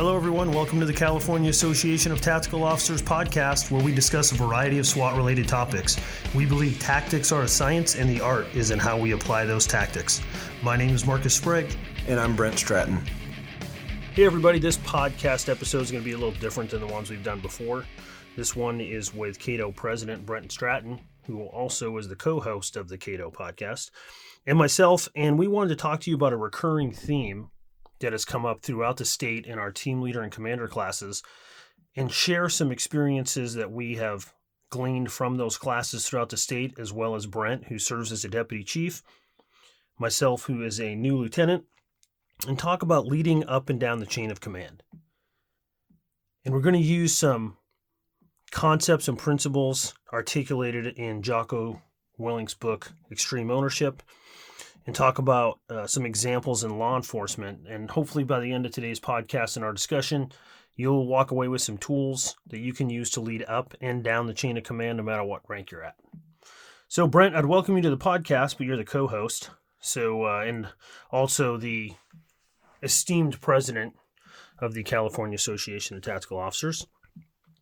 Hello, everyone. Welcome to the California Association of Tactical Officers podcast, where we discuss a variety of SWAT related topics. We believe tactics are a science, and the art is in how we apply those tactics. My name is Marcus Sprague. And I'm Brent Stratton. Hey, everybody. This podcast episode is going to be a little different than the ones we've done before. This one is with Cato President Brent Stratton, who also is the co host of the Cato podcast, and myself. And we wanted to talk to you about a recurring theme that has come up throughout the state in our team leader and commander classes and share some experiences that we have gleaned from those classes throughout the state, as well as Brent, who serves as a deputy chief, myself, who is a new lieutenant, and talk about leading up and down the chain of command. And we're going to use some concepts and principles articulated in Jocko Willink's book, Extreme Ownership and talk about uh, some examples in law enforcement. And hopefully, by the end of today's podcast and our discussion, you'll walk away with some tools that you can use to lead up and down the chain of command, no matter what rank you're at. So, Brent, I'd welcome you to the podcast, but you're the co host. So, uh, and also the esteemed president of the California Association of Tactical Officers.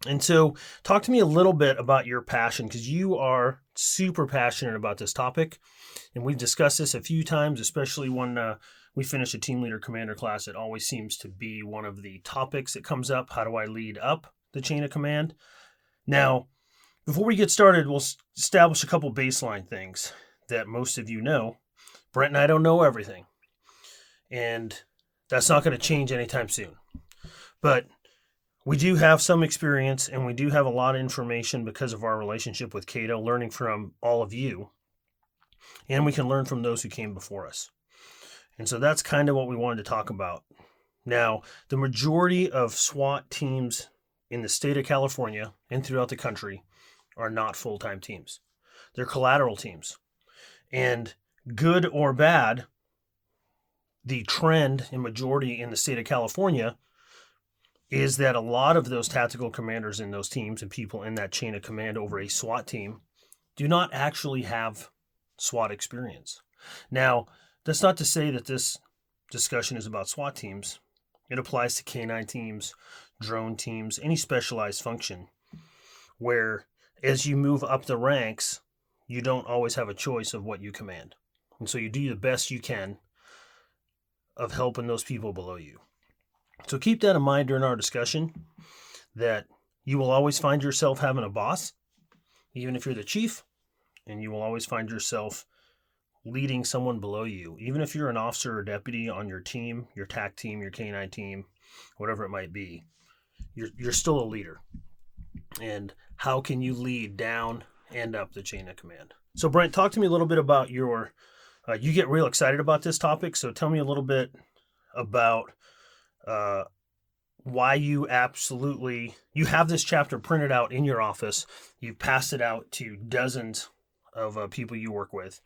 And so, talk to me a little bit about your passion because you are super passionate about this topic. And we've discussed this a few times, especially when uh, we finish a team leader commander class. It always seems to be one of the topics that comes up. How do I lead up the chain of command? Now, before we get started, we'll establish a couple baseline things that most of you know. Brent and I don't know everything. And that's not going to change anytime soon. But we do have some experience and we do have a lot of information because of our relationship with Cato, learning from all of you. And we can learn from those who came before us. And so that's kind of what we wanted to talk about. Now, the majority of SWAT teams in the state of California and throughout the country are not full time teams, they're collateral teams. And good or bad, the trend in majority in the state of California is that a lot of those tactical commanders in those teams and people in that chain of command over a SWAT team do not actually have SWAT experience. Now, that's not to say that this discussion is about SWAT teams. It applies to K9 teams, drone teams, any specialized function where as you move up the ranks, you don't always have a choice of what you command. And so you do the best you can of helping those people below you. So keep that in mind during our discussion that you will always find yourself having a boss, even if you're the chief, and you will always find yourself leading someone below you. Even if you're an officer or deputy on your team, your TAC team, your K9 team, whatever it might be, you're, you're still a leader. And how can you lead down and up the chain of command? So, Brent, talk to me a little bit about your. Uh, you get real excited about this topic, so tell me a little bit about uh, why you absolutely you have this chapter printed out in your office. You've passed it out to dozens of uh, people you work with,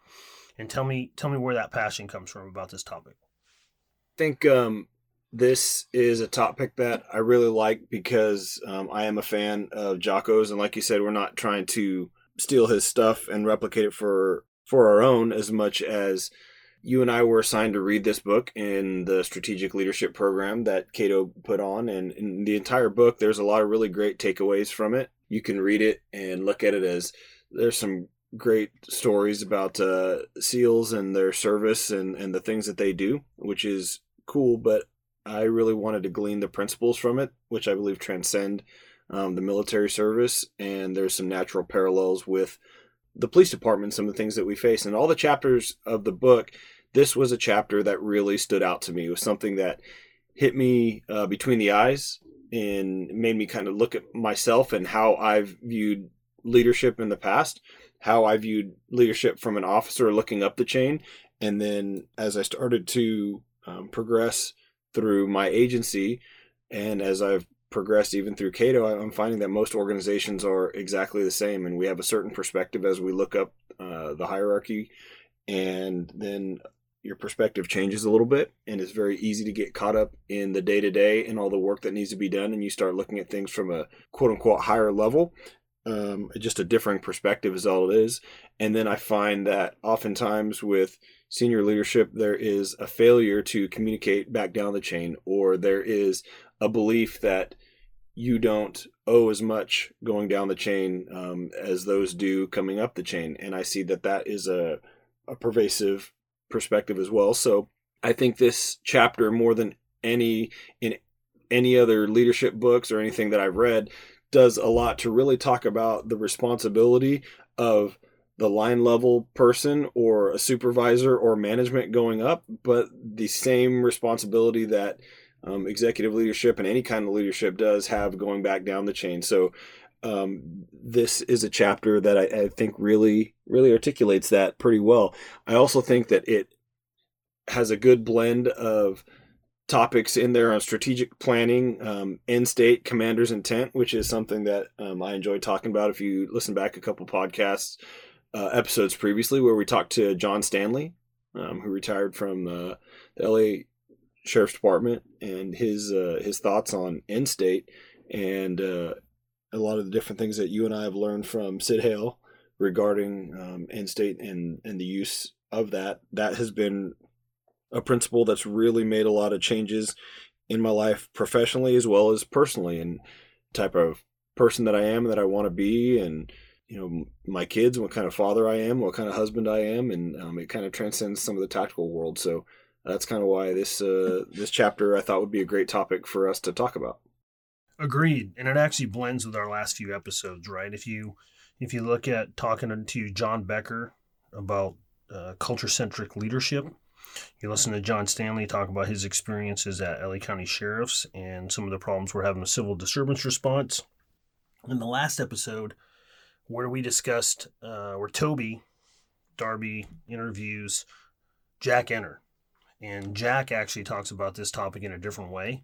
and tell me tell me where that passion comes from about this topic. I think um, this is a topic that I really like because um, I am a fan of Jocko's, and like you said, we're not trying to steal his stuff and replicate it for for our own as much as you and I were assigned to read this book in the strategic leadership program that Cato put on. And in the entire book, there's a lot of really great takeaways from it. You can read it and look at it as there's some great stories about uh, SEALs and their service and, and the things that they do, which is cool. But I really wanted to glean the principles from it, which I believe transcend um, the military service. And there's some natural parallels with the police department, some of the things that we face. And all the chapters of the book, this was a chapter that really stood out to me. It was something that hit me uh, between the eyes and made me kind of look at myself and how I've viewed leadership in the past, how I viewed leadership from an officer looking up the chain. And then as I started to um, progress through my agency, and as I've progressed even through Cato, I'm finding that most organizations are exactly the same, and we have a certain perspective as we look up uh, the hierarchy, and then your perspective changes a little bit, and it's very easy to get caught up in the day to day and all the work that needs to be done, and you start looking at things from a quote unquote higher level. Um, just a differing perspective is all it is. And then I find that oftentimes with senior leadership there is a failure to communicate back down the chain, or there is a belief that you don't owe as much going down the chain um, as those do coming up the chain. And I see that that is a, a pervasive perspective as well. So I think this chapter, more than any in any other leadership books or anything that I've read, does a lot to really talk about the responsibility of the line level person or a supervisor or management going up, but the same responsibility that um, executive leadership and any kind of leadership does have going back down the chain. So um, this is a chapter that I, I, think really really articulates that pretty well. I also think that it has a good blend of topics in there on strategic planning, um, end state, commander's intent, which is something that um, I enjoy talking about. If you listen back a couple podcasts uh, episodes previously, where we talked to John Stanley, um, who retired from uh, the LA Sheriff's Department, and his uh, his thoughts on end state and uh, a lot of the different things that you and I have learned from Sid Hale regarding um, end state and and the use of that. That has been a principle that's really made a lot of changes in my life professionally as well as personally and type of person that I am that I want to be and you know my kids what kind of father I am what kind of husband I am and um, it kind of transcends some of the tactical world. So that's kind of why this uh, this chapter I thought would be a great topic for us to talk about. Agreed and it actually blends with our last few episodes right? If you if you look at talking to John Becker about uh, culture centric leadership you listen to John Stanley talk about his experiences at LA County Sheriff's and some of the problems we're having with civil disturbance response. In the last episode, where we discussed, uh, where Toby Darby interviews Jack Enter. And Jack actually talks about this topic in a different way.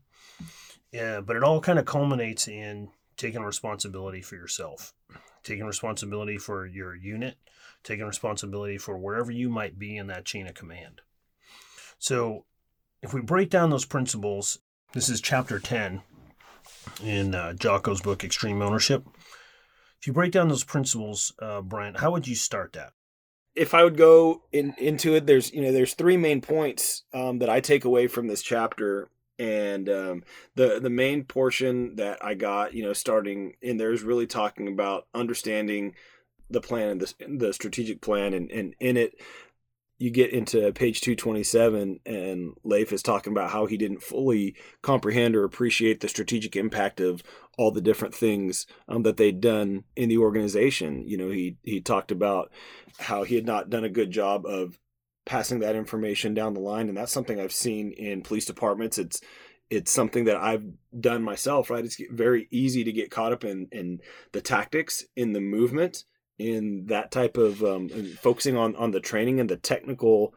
Yeah, but it all kind of culminates in taking responsibility for yourself, taking responsibility for your unit, taking responsibility for wherever you might be in that chain of command. So if we break down those principles, this is chapter 10 in uh, Jocko's book, Extreme Ownership. If you break down those principles, uh, Brent, how would you start that? If I would go in, into it, there's you know there's three main points um, that I take away from this chapter, and um, the the main portion that I got, you know, starting in there is really talking about understanding the plan and the, the strategic plan, and, and in it, you get into page 227 and Leif is talking about how he didn't fully comprehend or appreciate the strategic impact of all the different things um, that they'd done in the organization. You know, he he talked about how he had not done a good job of passing that information down the line and that's something I've seen in police departments. It's it's something that I've done myself, right? It's very easy to get caught up in in the tactics, in the movement, in that type of um, focusing on on the training and the technical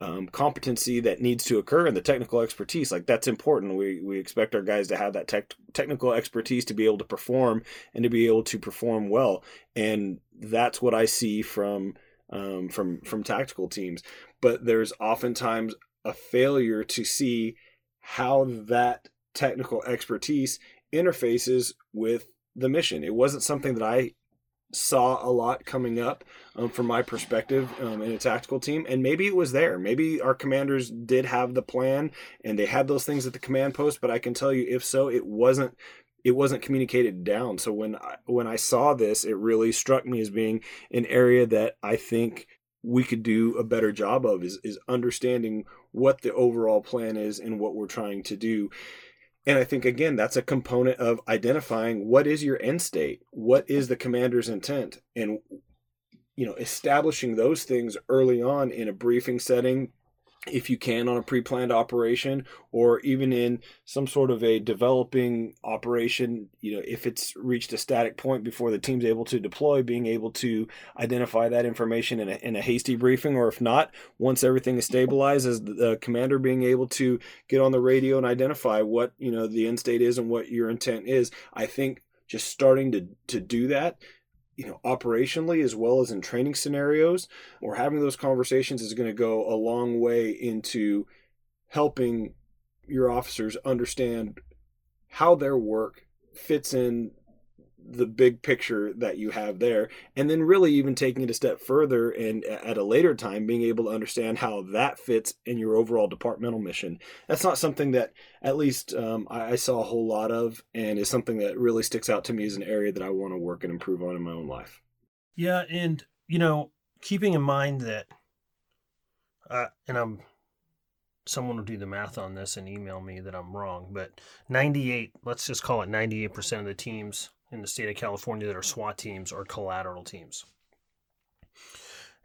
um, competency that needs to occur and the technical expertise. Like that's important. We we expect our guys to have that tech, technical expertise to be able to perform and to be able to perform well. And that's what i see from um, from from tactical teams. But there's oftentimes a failure to see how that technical expertise interfaces with the mission. It wasn't something that i saw a lot coming up um, from my perspective um, in a tactical team and maybe it was there. Maybe our commanders did have the plan and they had those things at the command post but i can tell you if so it wasn't it wasn't communicated down. So when I, when i saw this it really struck me as being an area that i think we could do a better job of is, is understanding what the overall plan is and what we're trying to do and I think again that's a component of identifying what is your end state, what is the commander's intent, and you know establishing those things early on in a briefing setting if you can on a pre-planned operation or even in some sort of a developing operation you know if it's reached a static point before the team's able to deploy being able to identify that information in a, in a hasty briefing or if not once everything is stabilized as the commander being able to get on the radio and identify what you know the end state is and what your intent is i think just starting to to do that you know operationally as well as in training scenarios or having those conversations is going to go a long way into helping your officers understand how their work fits in the big picture that you have there. And then really even taking it a step further and at a later time being able to understand how that fits in your overall departmental mission. That's not something that at least um, I, I, saw a whole lot of and is something that really sticks out to me as an area that i want to work and improve on in my own life. Yeah and you know keeping in mind that uh, and i'm someone will do the math on this and email me that I'm wrong, but 98, let's just call it 98% of the teams in the state of California that are SWAT teams or collateral teams.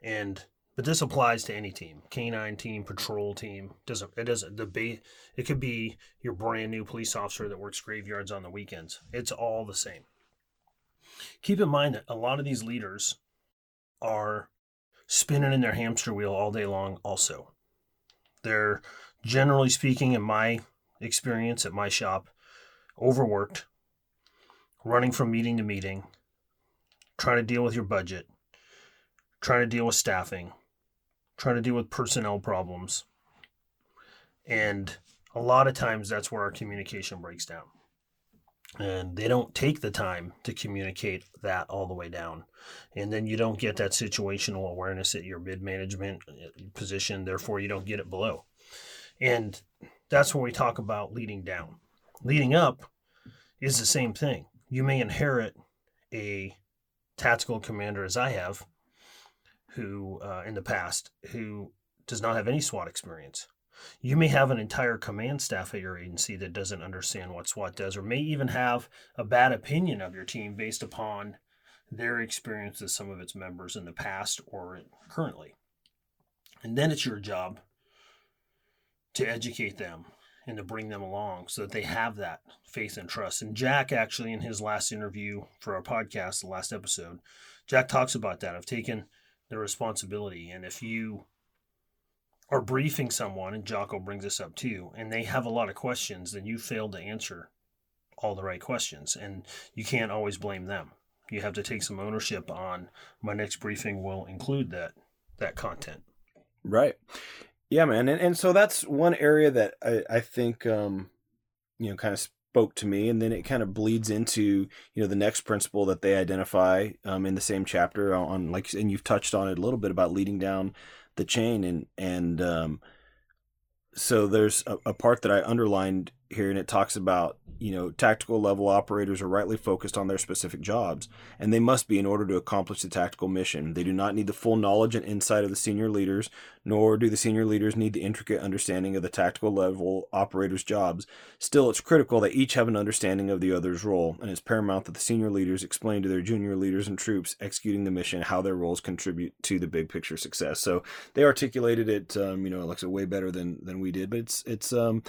And but this applies to any team, canine team, patrol team. Doesn't it doesn't the ba- it could be your brand new police officer that works graveyards on the weekends. It's all the same. Keep in mind that a lot of these leaders are spinning in their hamster wheel all day long also. They're generally speaking, in my experience at my shop, overworked, running from meeting to meeting, trying to deal with your budget, trying to deal with staffing, trying to deal with personnel problems. And a lot of times that's where our communication breaks down. And they don't take the time to communicate that all the way down. And then you don't get that situational awareness at your mid management uh, position. Therefore, you don't get it below. And that's where we talk about leading down. Leading up is the same thing. You may inherit a tactical commander, as I have, who uh, in the past, who does not have any SWAT experience. You may have an entire command staff at your agency that doesn't understand what SWAT does, or may even have a bad opinion of your team based upon their experience with some of its members in the past or currently. And then it's your job to educate them and to bring them along so that they have that faith and trust. And Jack, actually, in his last interview for our podcast, the last episode, Jack talks about that of taking the responsibility. And if you are briefing someone, and Jocko brings this up too, and they have a lot of questions, then you failed to answer all the right questions. And you can't always blame them. You have to take some ownership on my next briefing will include that that content. Right. Yeah, man, and and so that's one area that I I think um, you know kind of spoke to me, and then it kind of bleeds into you know the next principle that they identify um, in the same chapter on like and you've touched on it a little bit about leading down the chain and and um, so there's a, a part that I underlined here and it talks about you know tactical level operators are rightly focused on their specific jobs and they must be in order to accomplish the tactical mission. They do not need the full knowledge and insight of the senior leaders nor do the senior leaders need the intricate understanding of the tactical level operators jobs. Still it's critical that each have an understanding of the other's role and it's paramount that the senior leaders explain to their junior leaders and troops executing the mission how their roles contribute to the big picture success. So they articulated it um, you know like way better than than we did but it's it's um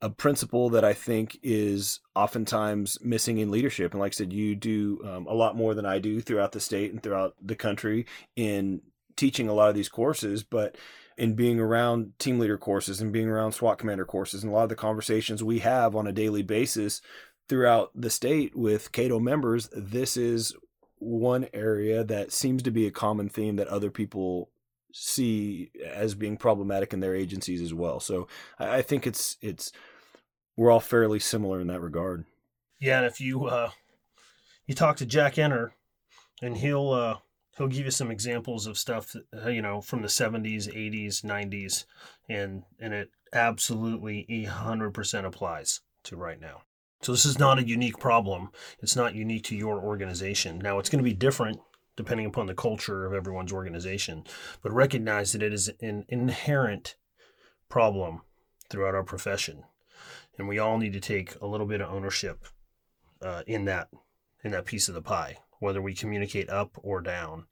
a principle that I think is oftentimes missing in leadership. And like I said, you do um, a lot more than I do throughout the state and throughout the country in teaching a lot of these courses, but in being around team leader courses and being around SWAT commander courses and a lot of the conversations we have on a daily basis throughout the state with Cato members, this is one area that seems to be a common theme that other people see as being problematic in their agencies as well. So I, think it's it's we're all fairly similar in that regard. Yeah, and if you uh, you talk to Jack Enter, and he'll uh, he'll give you some examples of stuff uh, you know from the 70s, 80s, 90s, and and it absolutely hundred percent applies to right now. So this is not a unique problem. It's not unique to your organization. Now it's going to be different depending upon the culture of everyone's organization, but recognize that it is an inherent problem throughout our profession, and we all need to take a little bit of ownership uh, in that in that piece of the pie, whether we communicate up or down.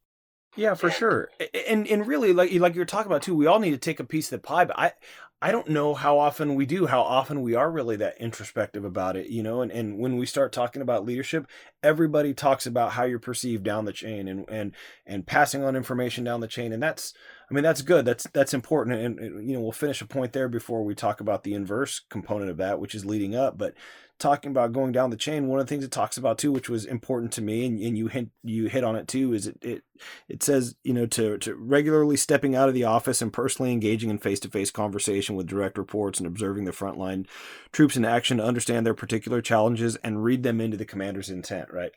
Yeah, for sure. And and really, like like you're talking about too, we all need to take a piece of the pie. But I I don't know how often we do, how often we are really that introspective about it, you know. And and when we start talking about leadership, everybody talks about how you're perceived down the chain and and and passing on information down the chain, and that's I mean that's good. That's that's important. And, and you know we'll finish a point there before we talk about the inverse component of that, which is leading up. But talking about going down the chain, one of the things it talks about too, which was important to me, and, and you hit you hit on it too, is it it it says you know to to regularly stepping out of the office and personally engaging in face to face conversation with direct reports and observing the frontline troops in action to understand their particular challenges and read them into the commander's intent. Right.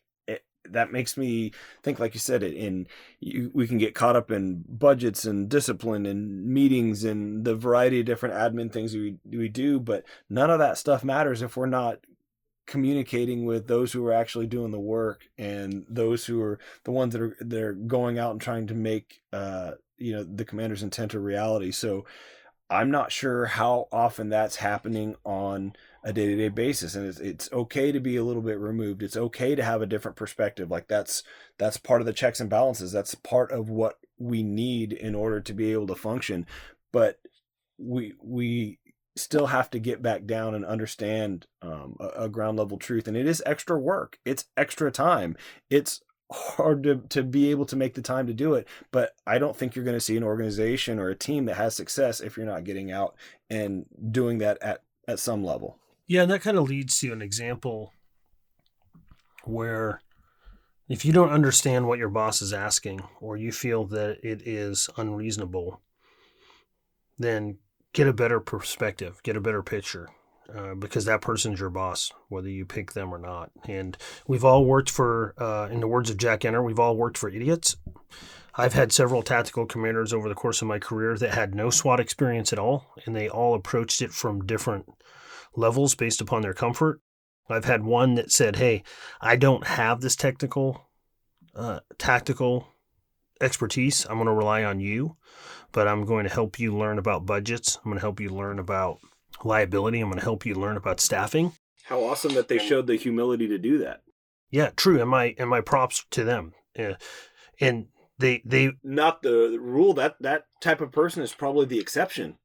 That makes me think, like you said, it in you, we can get caught up in budgets and discipline and meetings and the variety of different admin things we we do, but none of that stuff matters if we're not communicating with those who are actually doing the work and those who are the ones that are they're going out and trying to make uh, you know the commander's intent a reality. So I'm not sure how often that's happening on a day to day basis, and it's, it's okay to be a little bit removed. It's okay to have a different perspective. Like that's that's part of the checks and balances. That's part of what we need in order to be able to function. But we we still have to get back down and understand um, a, a ground level truth, and it is extra work. It's extra time. It's hard to, to be able to make the time to do it. But I don't think you're going to see an organization or a team that has success if you're not getting out and doing that at, at some level. Yeah, and that kind of leads to an example where if you don't understand what your boss is asking or you feel that it is unreasonable, then get a better perspective, get a better picture. Uh, because that person's your boss, whether you pick them or not. And we've all worked for, uh, in the words of Jack Enter, we've all worked for idiots. I've had several tactical commanders over the course of my career that had no SWAT experience at all, and they all approached it from different levels based upon their comfort. I've had one that said, "Hey, I don't have this technical, uh, tactical expertise. I'm going to rely on you, but I'm going to help you learn about budgets. I'm going to help you learn about liability. I'm going to help you learn about staffing." How awesome that they showed the humility to do that. Yeah, true. And my and my props to them. Uh, and they they not the rule that that type of person is probably the exception.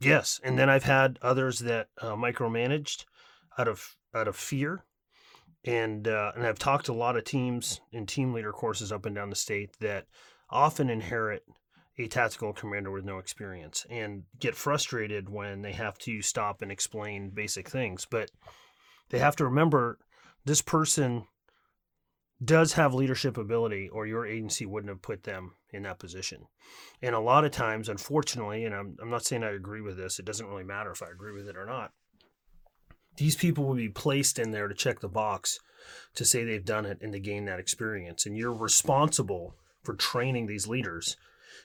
Yes, and then I've had others that uh, micromanaged out of out of fear, and uh, and I've talked to a lot of teams in team leader courses up and down the state that often inherit a tactical commander with no experience and get frustrated when they have to stop and explain basic things. But they have to remember this person does have leadership ability, or your agency wouldn't have put them in that position. And a lot of times, unfortunately, and I'm, I'm not saying I agree with this, it doesn't really matter if I agree with it or not. These people will be placed in there to check the box to say they've done it and to gain that experience. And you're responsible for training these leaders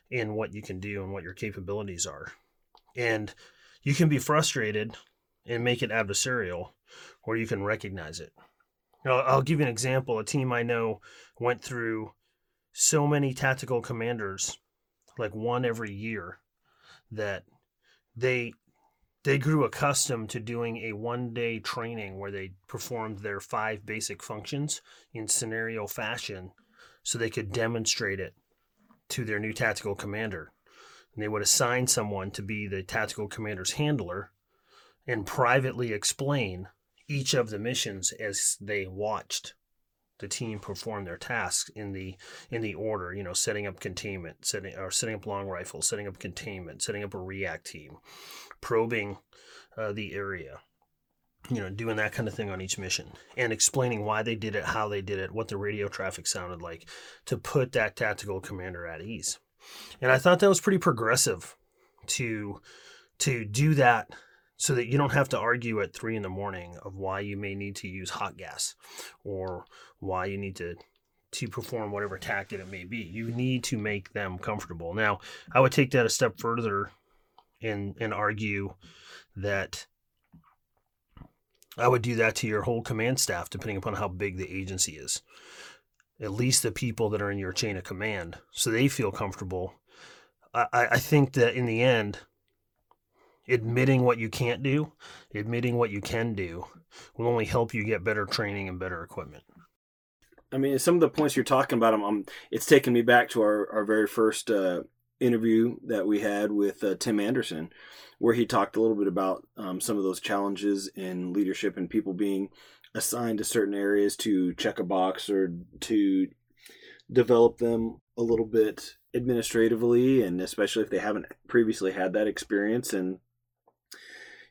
in what you can do and what your capabilities are. And you can be frustrated and make it adversarial, or you can recognize it. I'll, I'll give you an example. A team I know went through so many tactical commanders, like one every year, that they they grew accustomed to doing a one day training where they performed their five basic functions in scenario fashion so they could demonstrate it to their new tactical commander. And they would assign someone to be the tactical commander's handler and privately explain each of the missions as they watched the team perform their tasks in the in the order you know setting up containment setting or setting up long rifles setting up containment setting up a react team probing uh, the area you know doing that kind of thing on each mission and explaining why they did it how they did it what the radio traffic sounded like to put that tactical commander at ease and i thought that was pretty progressive to to do that so that you don't have to argue at three in the morning of why you may need to use hot gas or why you need to to perform whatever tactic it may be. You need to make them comfortable. Now, I would take that a step further and and argue that I would do that to your whole command staff, depending upon how big the agency is. At least the people that are in your chain of command, so they feel comfortable. I, I think that in the end, admitting what you can't do, admitting what you can do, will only help you get better training and better equipment. I mean, some of the points you're talking about, I'm, I'm it's taken me back to our, our very first uh, interview that we had with uh, Tim Anderson, where he talked a little bit about um, some of those challenges in leadership and people being assigned to certain areas to check a box or to develop them a little bit administratively, and especially if they haven't previously had that experience and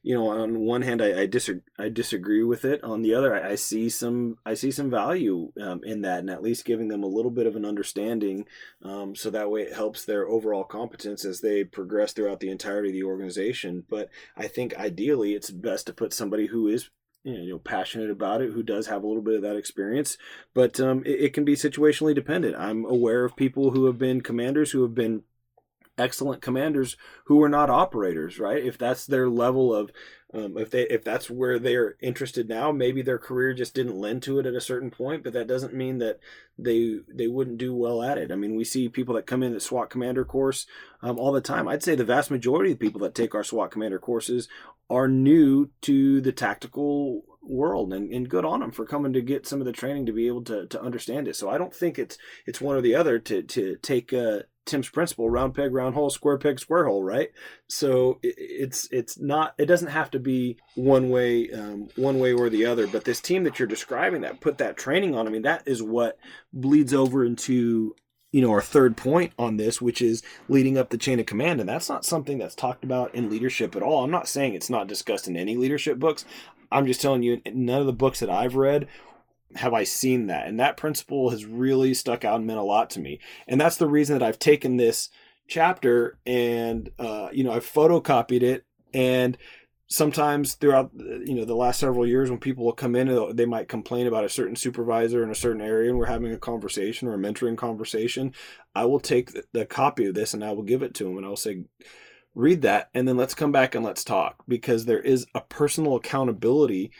you know, on one hand, I, I disagree. I disagree with it. On the other, I, I see some. I see some value um, in that, and at least giving them a little bit of an understanding, um, so that way it helps their overall competence as they progress throughout the entirety of the organization. But I think ideally, it's best to put somebody who is you know passionate about it who does have a little bit of that experience but um, it, it, can be situationally dependent i'm aware of people who have been commanders who have been excellent commanders who are not operators right? If that's their level of um, if they if that's where they're interested now maybe their career just didn't lend to it at a certain point but that doesn't mean that they they wouldn't do well at it. I mean we see people that come in the swat commander course um, all the time. I'd say the vast majority of people that take our swat commander courses are new to the tactical world and, and good on them for coming to get some of the training to be able to, to understand it. So i don't think it's it's one or the other to to take uh Tim's principle: round peg, round hole, square peg, square hole. Right. So it's it's not. It doesn't have to be one way, um, one way or the other. But this team that you're describing that put that training on. I mean, that is what bleeds over into you know our third point on this which is leading up the chain of command and that's not something that's talked about in leadership at all i'm not saying it's not discussed in any leadership books i'm just telling you none of the books that i've read have I seen that? And that principle has really stuck out and meant a lot to me. And that's the reason that I've taken this chapter and uh, you know I've photocopied it and sometimes throughout you know the last several years when people will come in they might complain about a certain supervisor in a certain area and we're having a conversation or a mentoring conversation i will take the, the copy of this and i will give it to them and i'll say read that and then let's come back and let's talk because there is a personal accountability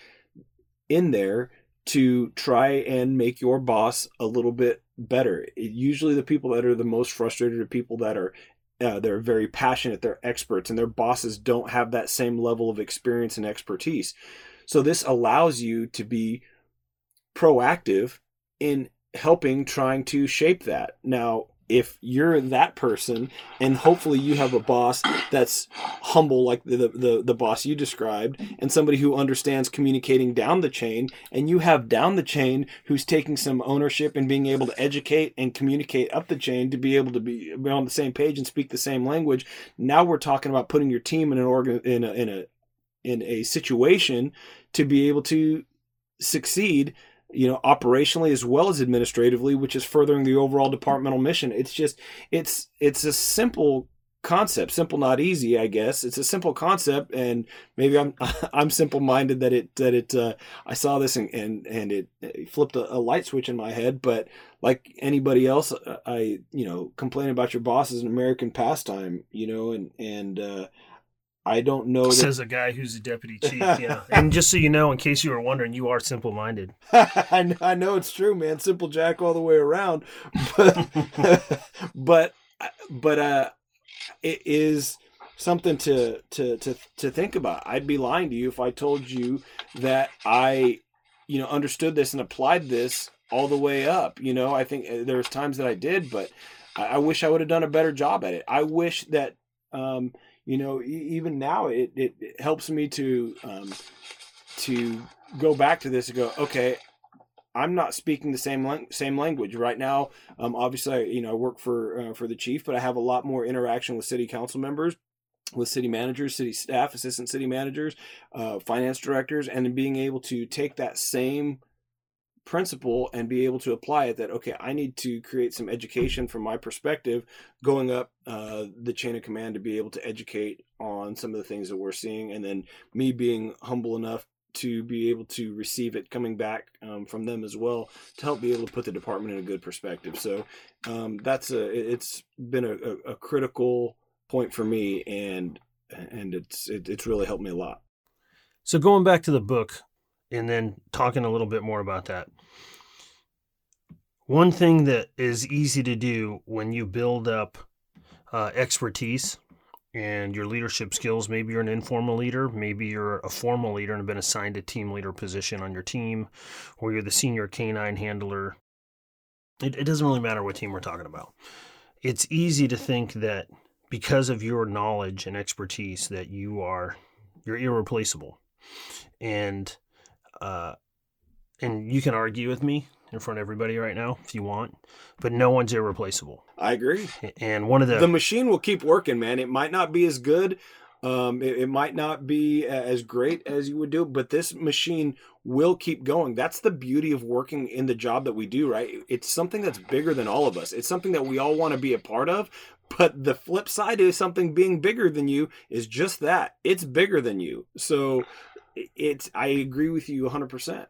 in there to try and make your boss a little bit better. It, usually, the people that are the most frustrated are people that are uh, they're very passionate, they're experts, and their bosses don't have that same level of experience and expertise. So this allows you to be proactive in helping trying to shape that. Now, if you're that person and hopefully you have a boss that's humble like the, the, the boss you described and somebody who understands communicating down the chain and you have down the chain who's taking some ownership and being able to educate and communicate up the chain to be able to be, on the same page and speak the same language now we're talking about putting your team in an organ in a in a in a situation to be able to succeed you know operationally as well as administratively which is furthering the overall departmental mission. It's just it's it's a simple concept simple not easy i guess. It's a simple concept and maybe i'm i'm simple minded that it that it uh, i saw this and and, and it, it flipped a, a, light switch in my head but like anybody else i you know complain about your boss is an american pastime you know and and uh I don't know. That... Says a guy who's a deputy chief. Yeah, and just so you know, in case you were wondering, you are simple minded. I know it's true, man. Simple Jack all the way around. But but but uh, it is something to to to to think about. I'd be lying to you if I told you that I, you know, understood this and applied this all the way up. You know, I think uh, there's times that I did, but I, I wish I would have done a better job at it. I wish that. Um, you know even now it, it, helps me to um, to go back to this and go okay I'm not speaking the same same language right now. Um, obviously, I, you know, I work for uh, for the chief, but I have a lot more interaction with city council members, with city managers, city staff, assistant city managers, uh, finance directors, and being able to take that same principle and be able to apply it that okay i need to create some education from my perspective going up uh, the chain of command to be able to educate on some of the things that we're seeing and then me being humble enough to be able to receive it coming back um, from them as well to help be able to put the department in a good perspective. So um, that's a it's been a, a, critical point for me and and it's it, it's really helped me a lot. So going back to the book and then talking a little bit more about that. One thing that is easy to do when you build up uh, expertise and your leadership skills, maybe you're an informal leader, maybe you're a formal leader and have been assigned a team leader position on your team, or you're the senior canine handler. It, it doesn't really matter what team we're talking about. It's easy to think that because of your knowledge and expertise that you are you're irreplaceable. And uh, and you can argue with me in front of everybody right now if you want, but no one's irreplaceable. I agree. And one of the the machine will keep working, man. It might not be as good. Um, it, it might not be as great as you would do, but this machine will keep going. That's the beauty of working in the job that we do, right? It's something that's bigger than all of us. It's something that we all want to be a part of. But the flip side is something being bigger than you is just that. It's bigger than you. So it's I agree with you 100. percent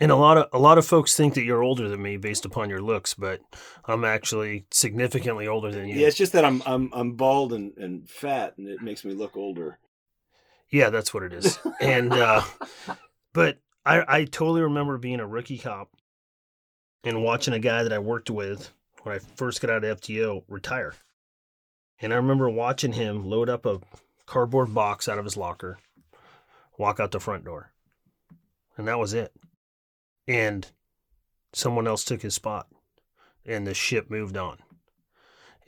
And a lot of a lot of folks think that you're older than me based upon your looks, but I'm actually significantly older than you. Yeah, it's just that I'm I'm I'm bald and, and fat, and it makes me look older. Yeah, that's what it is. and uh, but I I totally remember being a rookie cop and watching a guy that I worked with when I first got out of FTO retire. And I remember watching him load up a cardboard box out of his locker, walk out the front door. And that was it. And someone else took his spot and the ship moved on.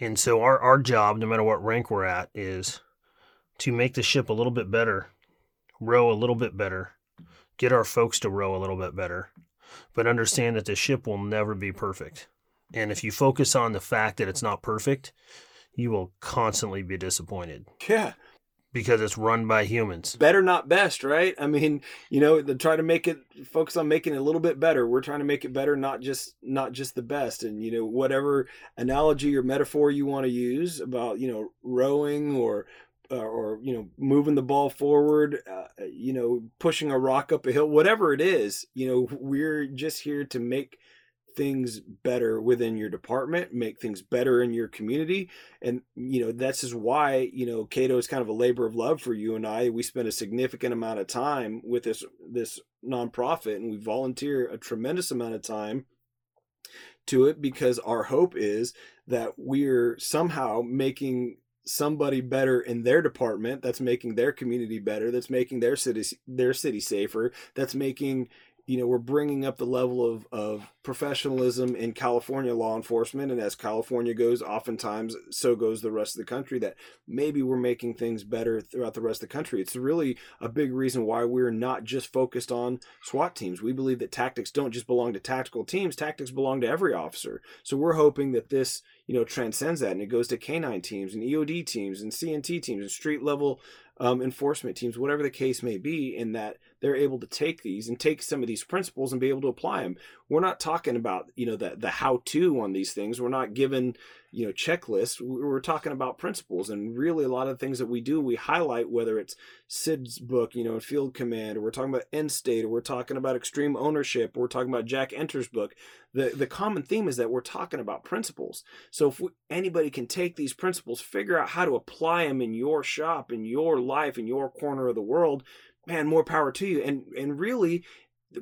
And so our, our job, no matter what rank we're at, is to make the ship a little bit better, row a little bit better, get our folks to row a little bit better, but understand that the ship will never be perfect. And if you focus on the fact that it's not perfect, you will constantly be disappointed Yeah, because it's run by humans. better not best, right? I mean, you know, they try to make it focus on making it a little bit better. We're trying to make it better, not just not just the best. And you know, whatever analogy or metaphor you want to use about you know rowing or uh, or you know moving the ball forward, uh, you know, pushing a rock up a hill, whatever it is, you know, we're just here to make things better within your department, make things better in your community. And, you know, that's just why, you know, Cato is kind of a labor of love for you and I. We spend a significant amount of time with this this nonprofit and we volunteer a tremendous amount of time to it because our hope is that we're somehow making somebody better in their department that's making their community better that's making their city their city safer that's making you know we're bringing up the level of, of professionalism in california law enforcement and as california goes oftentimes so goes the rest of the country that maybe we're making things better throughout the rest of the country. It's really a big reason why we're not just focused on swat teams. We believe that tactics don't just belong to tactical teams tactics belong to every officer. So we're hoping that this you know transcends that and it goes to canine teams and eod teams and cnt teams and street level um, enforcement teams, whatever the case may be, in that they're able to take these and take some of these principles and be able to apply them. We're not talking about you know the the how to on these things. We're not given you know checklist We're talking about principles, and really a lot of things that we do, we highlight whether it's Sid's book, you know, Field Command, or we're talking about End State, or we're talking about Extreme Ownership, or we're talking about Jack Enter's book. The the common theme is that we're talking about principles. So if we, anybody can take these principles, figure out how to apply them in your shop, in your life, in your corner of the world, man, more power to you. And and really,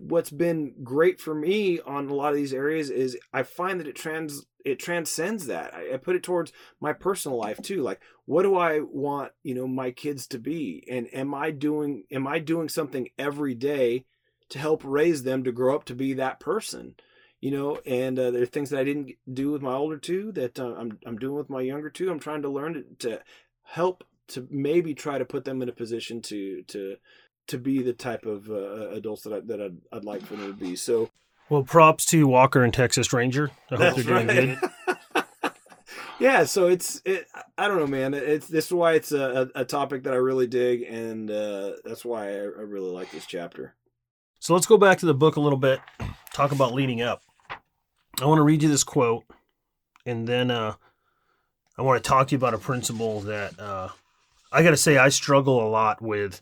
what's been great for me on a lot of these areas is I find that it trans it transcends that. I, I, put it towards my personal life too. Like, what do I want, you know, my kids to be? And am I doing am I doing something every day to help raise them to grow up to be that person? You know, and uh, there are things that I didn't do with my older two that uh, I'm I'm doing with my younger two. I'm trying to learn to, to help to maybe try to put them in a position to to to be the type of uh, adults that I, that I'd, I'd like for them to be. So, well, props to Walker and Texas Ranger. I hope they're doing right. good. yeah, so it's it, I don't know, man. It's this is why it's a, a topic that I really dig, and uh, that's why I, I really like this chapter. So let's go back to the book a little bit. Talk about leading up. I want to read you this quote, and then uh, I want to talk to you about a principle that uh, I got to say I struggle a lot with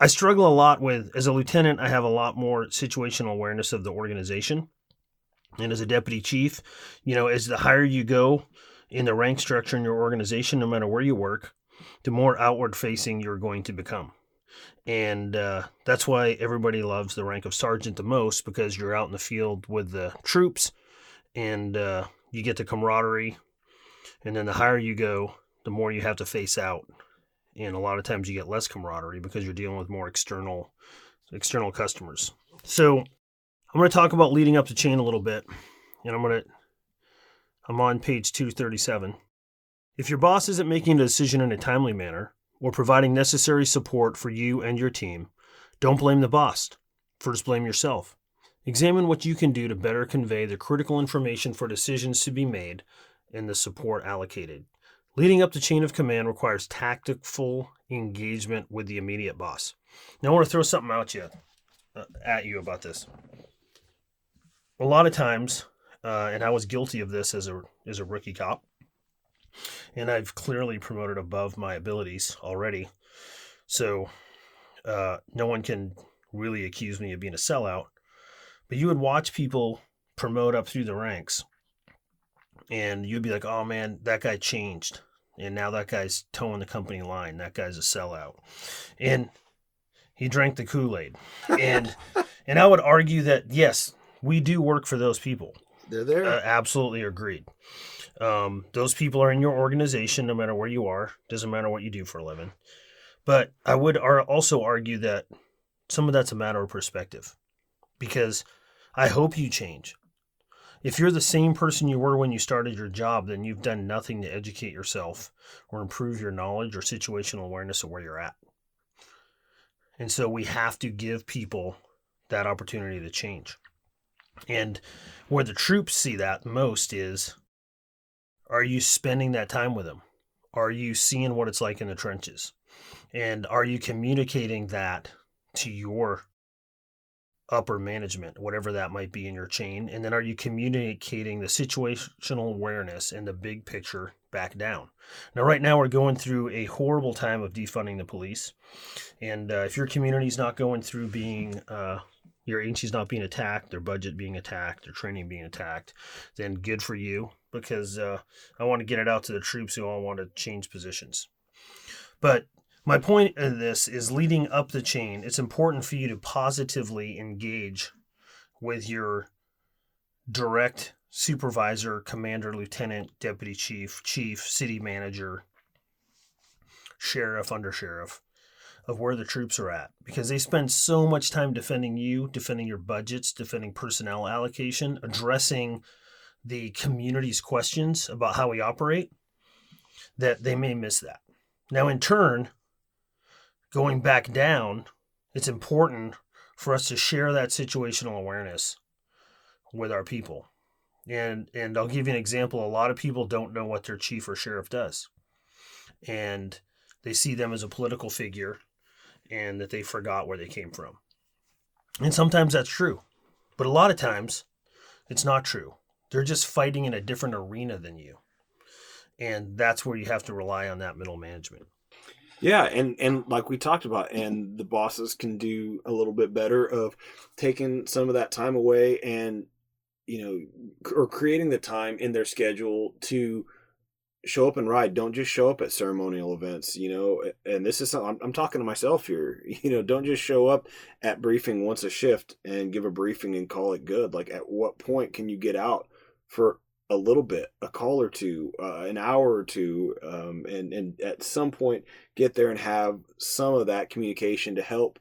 I struggle a lot with, as a lieutenant, I have a lot more situational awareness of the organization. And as a deputy chief, you know, as the higher you go in the rank structure in your organization, no matter where you work, the more outward facing you're going to become. And uh, that's why everybody loves the rank of sergeant the most because you're out in the field with the troops and uh, you get the camaraderie. And then the higher you go, the more you have to face out and a lot of times you get less camaraderie because you're dealing with more external external customers. So I'm going to talk about leading up the chain a little bit, and I'm going to I'm on page 237. If your boss isn't making a decision in a timely manner or providing necessary support for you and your team, don't blame the boss. First, blame yourself. Examine what you can do to better convey the critical information for decisions to be made and the support allocated. Leading up the chain of command requires tactful engagement with the immediate boss. Now, I want to throw something out you, uh, at you about this. A lot of times, uh, and I was guilty of this as a as a rookie cop, and I've clearly promoted above my abilities already. So, uh, no one can really accuse me of being a sellout, but you would watch people promote up through the ranks and you'd be like, oh man, that guy changed. And now that guy's toeing the company line. That guy's a sellout. And he drank the Kool-Aid. And and I would argue that yes, we do work for those people. They're there. Uh, absolutely agreed. Um, those people are in your organization no matter where you are. Doesn't matter what you do for a living. But I would ar- also argue that some of that's a matter of perspective because I hope you change. If you're the same person you were when you started your job, then you've done nothing to educate yourself or improve your knowledge or situational awareness of where you're at. And so we have to give people that opportunity to change. And where the troops see that most is are you spending that time with them? Are you seeing what it's like in the trenches? And are you communicating that to your upper management, whatever that might be in your chain? And then are you communicating the situational awareness and the big picture back down? Now, right now, we're going through a horrible time of defunding the police. And uh, if your community's not going through being, uh, your agency's not being attacked, their budget being attacked, their training being attacked, then good for you because uh, I want to get it out to the troops who all want to change positions. But my point of this is leading up the chain, it's important for you to positively engage with your direct supervisor, commander, lieutenant, deputy chief, chief, city manager, sheriff, under sheriff of where the troops are at because they spend so much time defending you, defending your budgets, defending personnel allocation, addressing the community's questions about how we operate that they may miss that. Now, in turn, going back down, it's important for us to share that situational awareness with our people. And and I'll give you an example. A lot of people don't know what their chief or sheriff does. And they see them as a political figure and that they forgot where they came from. And sometimes that's true. But a lot of times it's not true. They're just fighting in a different arena than you. And that's where you have to rely on that middle management. Yeah, and and like we talked about, and the bosses can do a little bit better of taking some of that time away and you know or creating the time in their schedule to show up and ride. Don't just show up at ceremonial events, you know. And this is I'm, I'm talking to myself here. You know, don't just show up at briefing once a shift and give a briefing and call it good. Like, at what point can you get out for a little bit, a call or two, uh, an hour or two, um, and and at some point get there and have some of that communication to help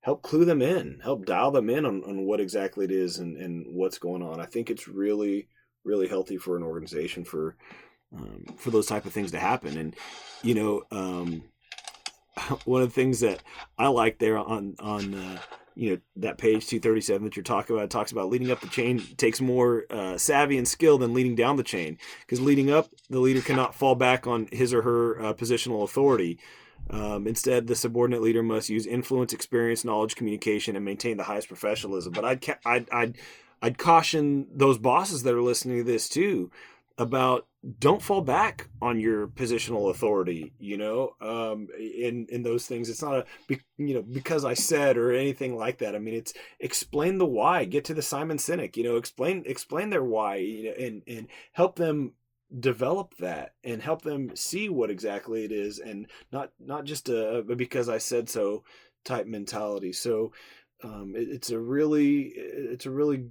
help clue them in, help dial them in on, on what exactly it is and, and what's going on. I think it's really really healthy for an organization for um, for those type of things to happen. And you know, um, one of the things that I like there on on uh, you know that page 237 that you're talking about talks about leading up the chain takes more uh, savvy and skill than leading down the chain because leading up the leader cannot fall back on his or her uh, positional authority. Um, instead the subordinate leader must use influence experience knowledge communication and maintain the highest professionalism. But i'd ca- I'd, I'd i'd caution those bosses that are listening to this too about don't fall back on your positional authority you know um, in in those things. It's not a you know because i said or anything like that. I mean it's explain the why. Get to the simon sinek you know explain explain their why you know, and and help them develop that and help them see what exactly it is and not not just a because i said so type mentality. So um, it, it's a really it's a really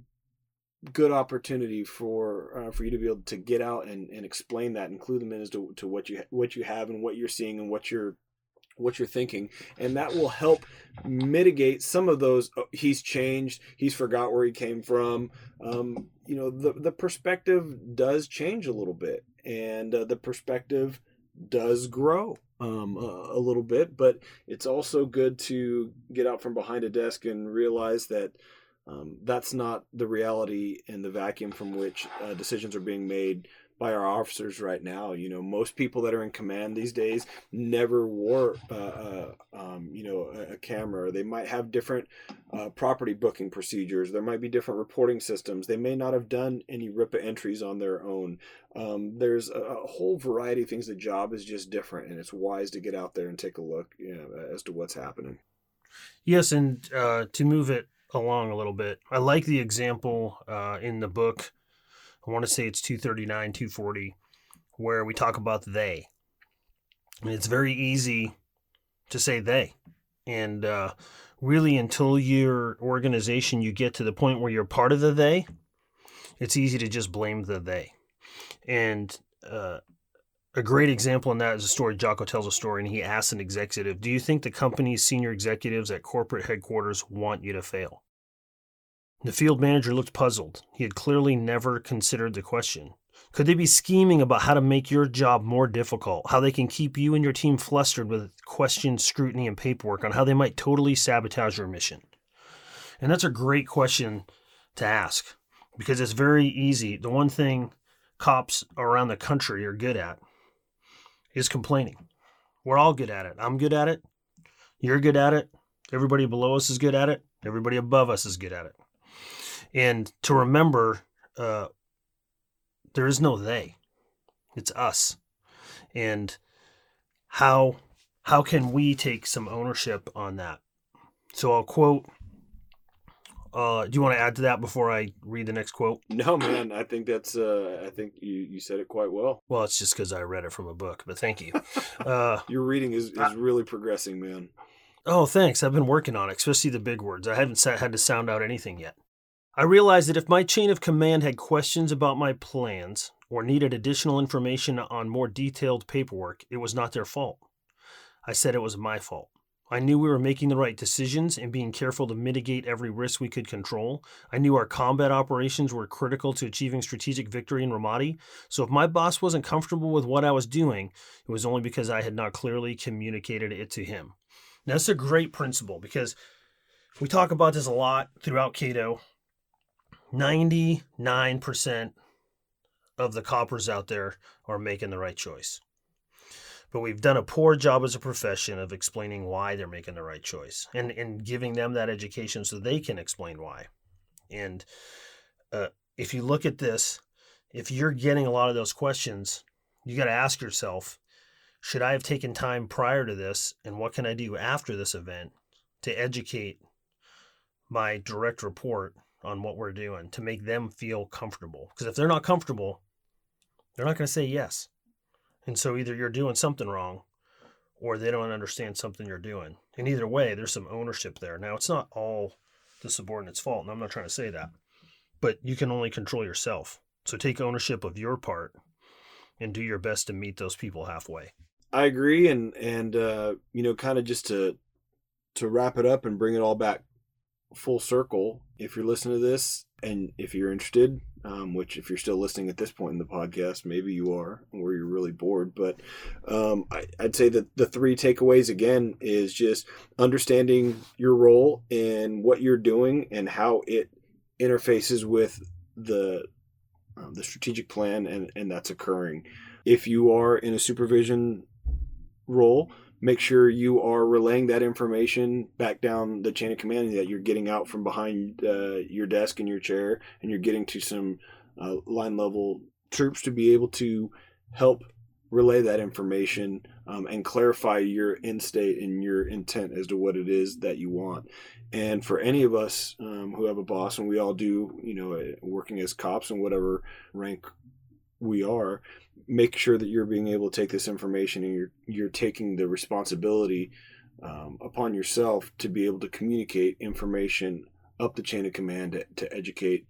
good opportunity for uh, for you to be able to get out and, and explain that, include them in as to, to what you what you have and what you're seeing and what you're what you're thinking, and that will help mitigate some of those. Oh, he's changed. He's forgot where he came from. Um, you know, the the perspective does change a little bit, and uh, the perspective does grow um, a, a little bit. But it's also good to get out from behind a desk and realize that um, that's not the reality in the vacuum from which uh, decisions are being made by our officers right now. You know, most people that are in command these days never wore, uh, uh, um, you know, a, a, camera. They might have different uh, property booking procedures. There might be different reporting systems. They may not have done any RIPA entries on their own. Um, there's a, a, whole variety of things. The job is just different, and it's wise to get out there and take a look you know, as to what's happening. Yes, and uh, to move it along a little bit, I like the example uh, in the book. I want to say it's 239, 240, where we talk about they. And it's very easy to say they. And uh, really, until your organization, you get to the point where you're part of the they, it's easy to just blame the they. And uh, a great example in that is a story Jocko tells a story, and he asks an executive, Do you think the company's senior executives at corporate headquarters want you to fail? The field manager looked puzzled. He had clearly never considered the question. Could they be scheming about how to make your job more difficult? How they can keep you and your team flustered with questions, scrutiny, and paperwork on how they might totally sabotage your mission? And that's a great question to ask because it's very easy. The one thing cops around the country are good at is complaining. We're all good at it. I'm good at it. You're good at it. Everybody below us is good at it. Everybody above us is good at it. And to remember, uh, there is no they. It's us. And how how can we take some ownership on that? So I'll quote uh, do you want to add to that before I read the next quote? No, man. I think that's. Uh, I think you you said it quite well. Well, it's just because I read it from a book, but thank you. Uh, Your reading is is really progressing, man. Oh, thanks. I've been working on it, especially the big words. I haven't had to sound out anything yet. I realized that if my chain of command had questions about my plans or needed additional information on more detailed paperwork, it was not their fault. I said it was my fault. I knew we were making the right decisions and being careful to mitigate every risk we could control. I knew our combat operations were critical to achieving strategic victory in Ramadi. So if my boss wasn't comfortable with what I was doing, it was only because I had not clearly communicated it to him. Now, that's a great principle because we talk about this a lot throughout Cato. 99% of the coppers out there are making the right choice but we've done a poor job as a profession of explaining why they're making the right choice and, and giving them that education so they can explain why. And uh, if you look at this, if you're getting a lot of those questions, you got to ask yourself should I have taken time prior to this? And what can I do after this event to educate my direct report on what we're doing to make them feel comfortable? Because if they're not comfortable, they're not going to say yes. And so either you're doing something wrong or they don't understand something you're doing. And either way, there's some ownership there. Now, it's not all the subordinate's fault, and I'm not trying to say that, but you can only control yourself. So take ownership of your part and do your best to meet those people halfway. I agree, and and uh, you know, kind of just to to wrap it up and bring it all back full circle. If you're listening to this, and if you're interested, um, which if you're still listening at this point in the podcast, maybe you are, or you're really bored. But um, I, would say that the three takeaways again is just understanding your role and what you're doing and how it interfaces with the um, the strategic plan and and that's occurring. If you are in a supervision role, make sure you are relaying that information back down the chain of command that you're getting out from behind uh, your desk and your chair and you're getting to some uh, line level troops to be able to help relay that information um, and clarify your end state and your intent as to what it is that you want. And for any of us um, who have a boss and we all do you know working as cops and whatever rank we are make sure that you're being able to take this information and you're you're taking the responsibility um, upon yourself to be able to communicate information up the chain of command to, to educate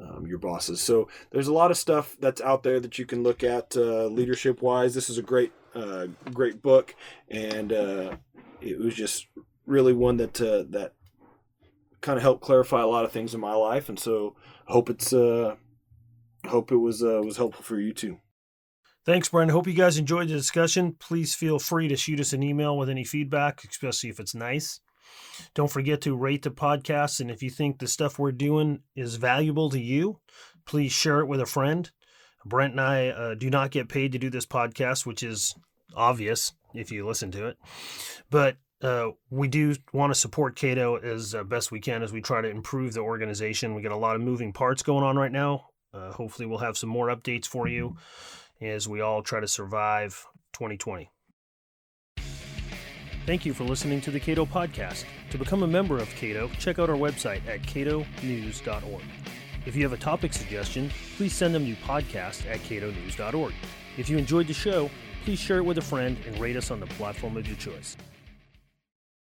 um, your bosses. So there's a lot of stuff that's out there that you can look at uh, leadership wise. This is a great uh, great book, and uh, it was just really one that uh, that kind of helped clarify a lot of things in my life. And so I hope it's uh, hope it was uh, was helpful for you too. Thanks, Brent. Hope you guys enjoyed the discussion. Please feel free to shoot us an email with any feedback, especially if it's nice. Don't forget to rate the podcast. And if you think the stuff we're doing is valuable to you, please share it with a friend. Brent and I uh, do not get paid to do this podcast, which is obvious if you listen to it. But uh, we do want to support Cato as uh, best we can as we try to improve the organization. We got a lot of moving parts going on right now. Uh, hopefully, we'll have some more updates for you as we all try to survive 2020. Thank you for listening to the Cato Podcast. To become a member of Cato, check out our website at catonews.org. If you have a topic suggestion, please send them to podcast at catonews.org. If you enjoyed the show, please share it with a friend and rate us on the platform of your choice.